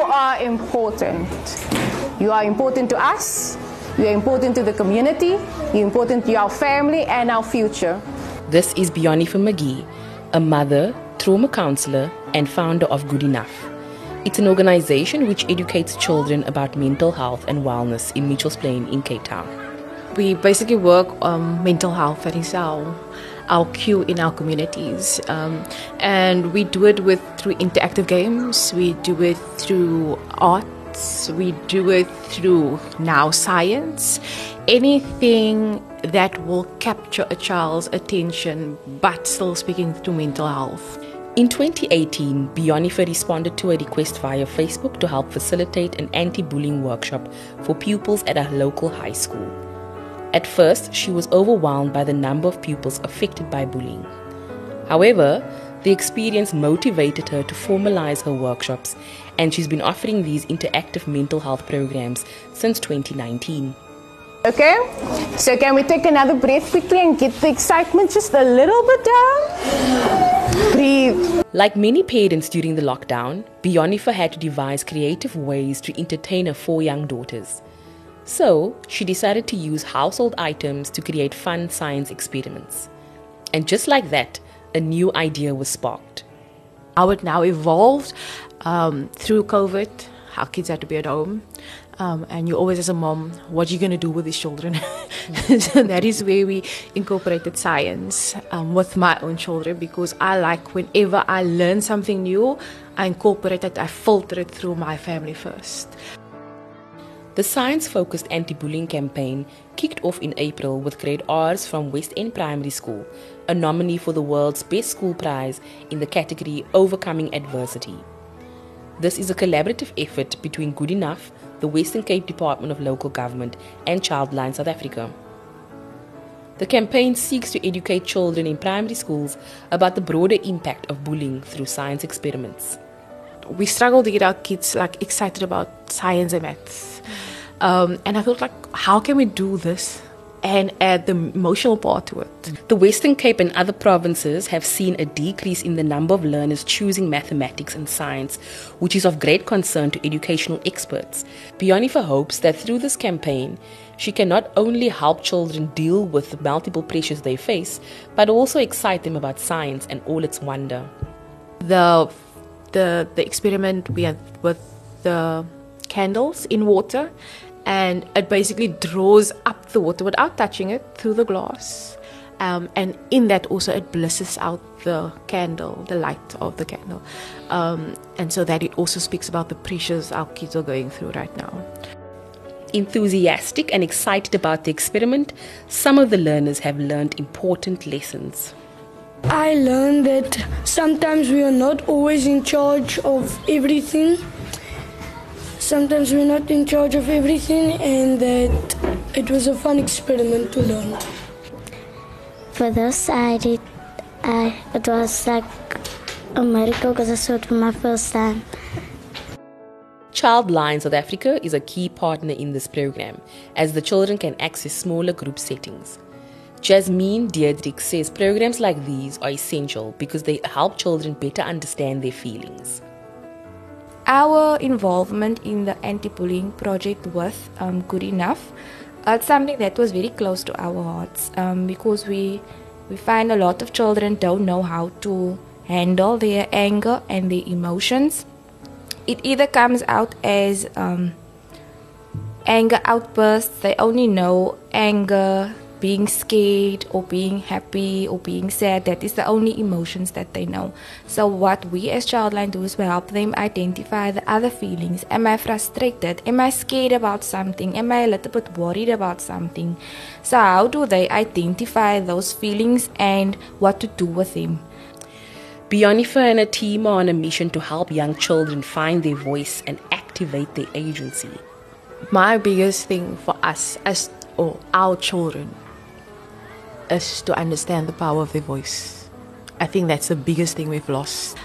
are important. You are important to us, you are important to the community, you're important to our family and our future. This is Beyonifer McGee, a mother, trauma counselor, and founder of Good Enuf. It's an organization which educates children about mental health and wellness in Mitchells Plain in Cape Town. We basically work on mental health, that is our, our cue in our communities. Um, and we do it with through interactive games, we do it through arts, we do it through now science. Anything that will capture a child's attention but still speaking to mental health. In 2018, Beyonifer responded to a request via Facebook to help facilitate an anti bullying workshop for pupils at a local high school. At first, she was overwhelmed by the number of pupils affected by bullying. However, the experience motivated her to formalize her workshops, and she's been offering these interactive mental health programs since 2019. Okay, so can we take another breath quickly and get the excitement just a little bit down? Breathe. Like many parents during the lockdown, Beyonifer had to devise creative ways to entertain her four young daughters. So, she decided to use household items to create fun science experiments. And just like that, a new idea was sparked. How it now evolved um, through COVID, our kids had to be at home. Um, and you always, as a mom, what are you going to do with these children? so that is where we incorporated science um, with my own children because I like whenever I learn something new, I incorporate it, I filter it through my family first. The science focused anti bullying campaign kicked off in April with grade R's from West End Primary School, a nominee for the world's best school prize in the category Overcoming Adversity. This is a collaborative effort between Good Enuf, the Western Cape Department of Local Government, and Childline South Africa. The campaign seeks to educate children in primary schools about the broader impact of bullying through science experiments. We struggle to get our kids like excited about science and maths, um, and I felt like, how can we do this and add the emotional part to it. The Western Cape and other provinces have seen a decrease in the number of learners choosing mathematics and science, which is of great concern to educational experts. Beyonifer hopes that through this campaign, she can not only help children deal with the multiple pressures they face, but also excite them about science and all its wonder. The the the experiment we had with the candles in water and it basically draws up the water without touching it through the glass. Um, and in that also it blisses out the candle, the light of the candle. Um, and so that it also speaks about the pressures our kids are going through right now. Enthusiastic and excited about the experiment, some of the learners have learned important lessons. I learned that sometimes we are not always in charge of everything sometimes we're not in charge of everything and that it was a fun experiment to learn. For this, I did, I, it was like a miracle because I saw it for my first time. Childline South Africa is a key partner in this program as the children can access smaller group settings. Jasmine Diedrich says programs like these are essential because they help children better understand their feelings our involvement in the anti-bullying project was um, good enough. It's something that was very close to our hearts um, because we we find a lot of children don't know how to handle their anger and their emotions. It either comes out as um, anger outbursts. They only know anger, being scared or being happy or being sad that is the only emotions that they know. So what we as childline do is we help them identify the other feelings. Am i frustrated? Am i scared about something? Am i a little bit worried about something? So how do they identify those feelings and what to do with them? Beyonifer and her team are on a mission to help young children find their voice and activate their agency. My biggest thing for us as or our children is to understand the power of their voice. I think that's the biggest thing we've lost.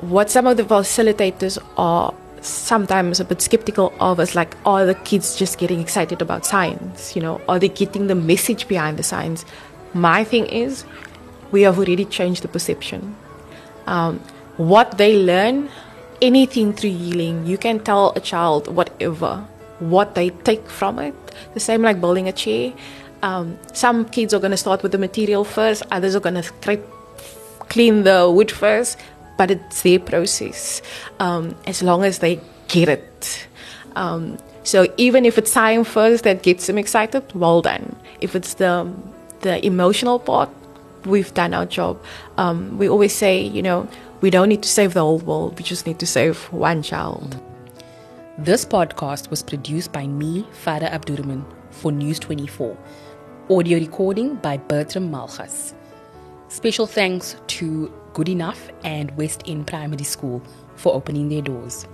What some of the facilitators are sometimes a bit skeptical of is like, are the kids just getting excited about science? You know, are they getting the message behind the science? My thing is, we have already changed the perception. Um, what they learn anything through healing. You can tell a child whatever, what they take from it. The same like building a chair. Um, some kids are going to start with the material first, others are going to clean the wood first, but it's their process um, as long as they get it. Um, so even if it's time first that gets them excited, well done. If it's the the emotional part, we've done our job. Um, we always say, you know, we don't need to save the whole world. We just need to save one child. This podcast was produced by me, Farah Abdurrahman, for News 24. Audio recording by Bertram Malchas. Special thanks to Good Enuf and West End Primary School for opening their doors.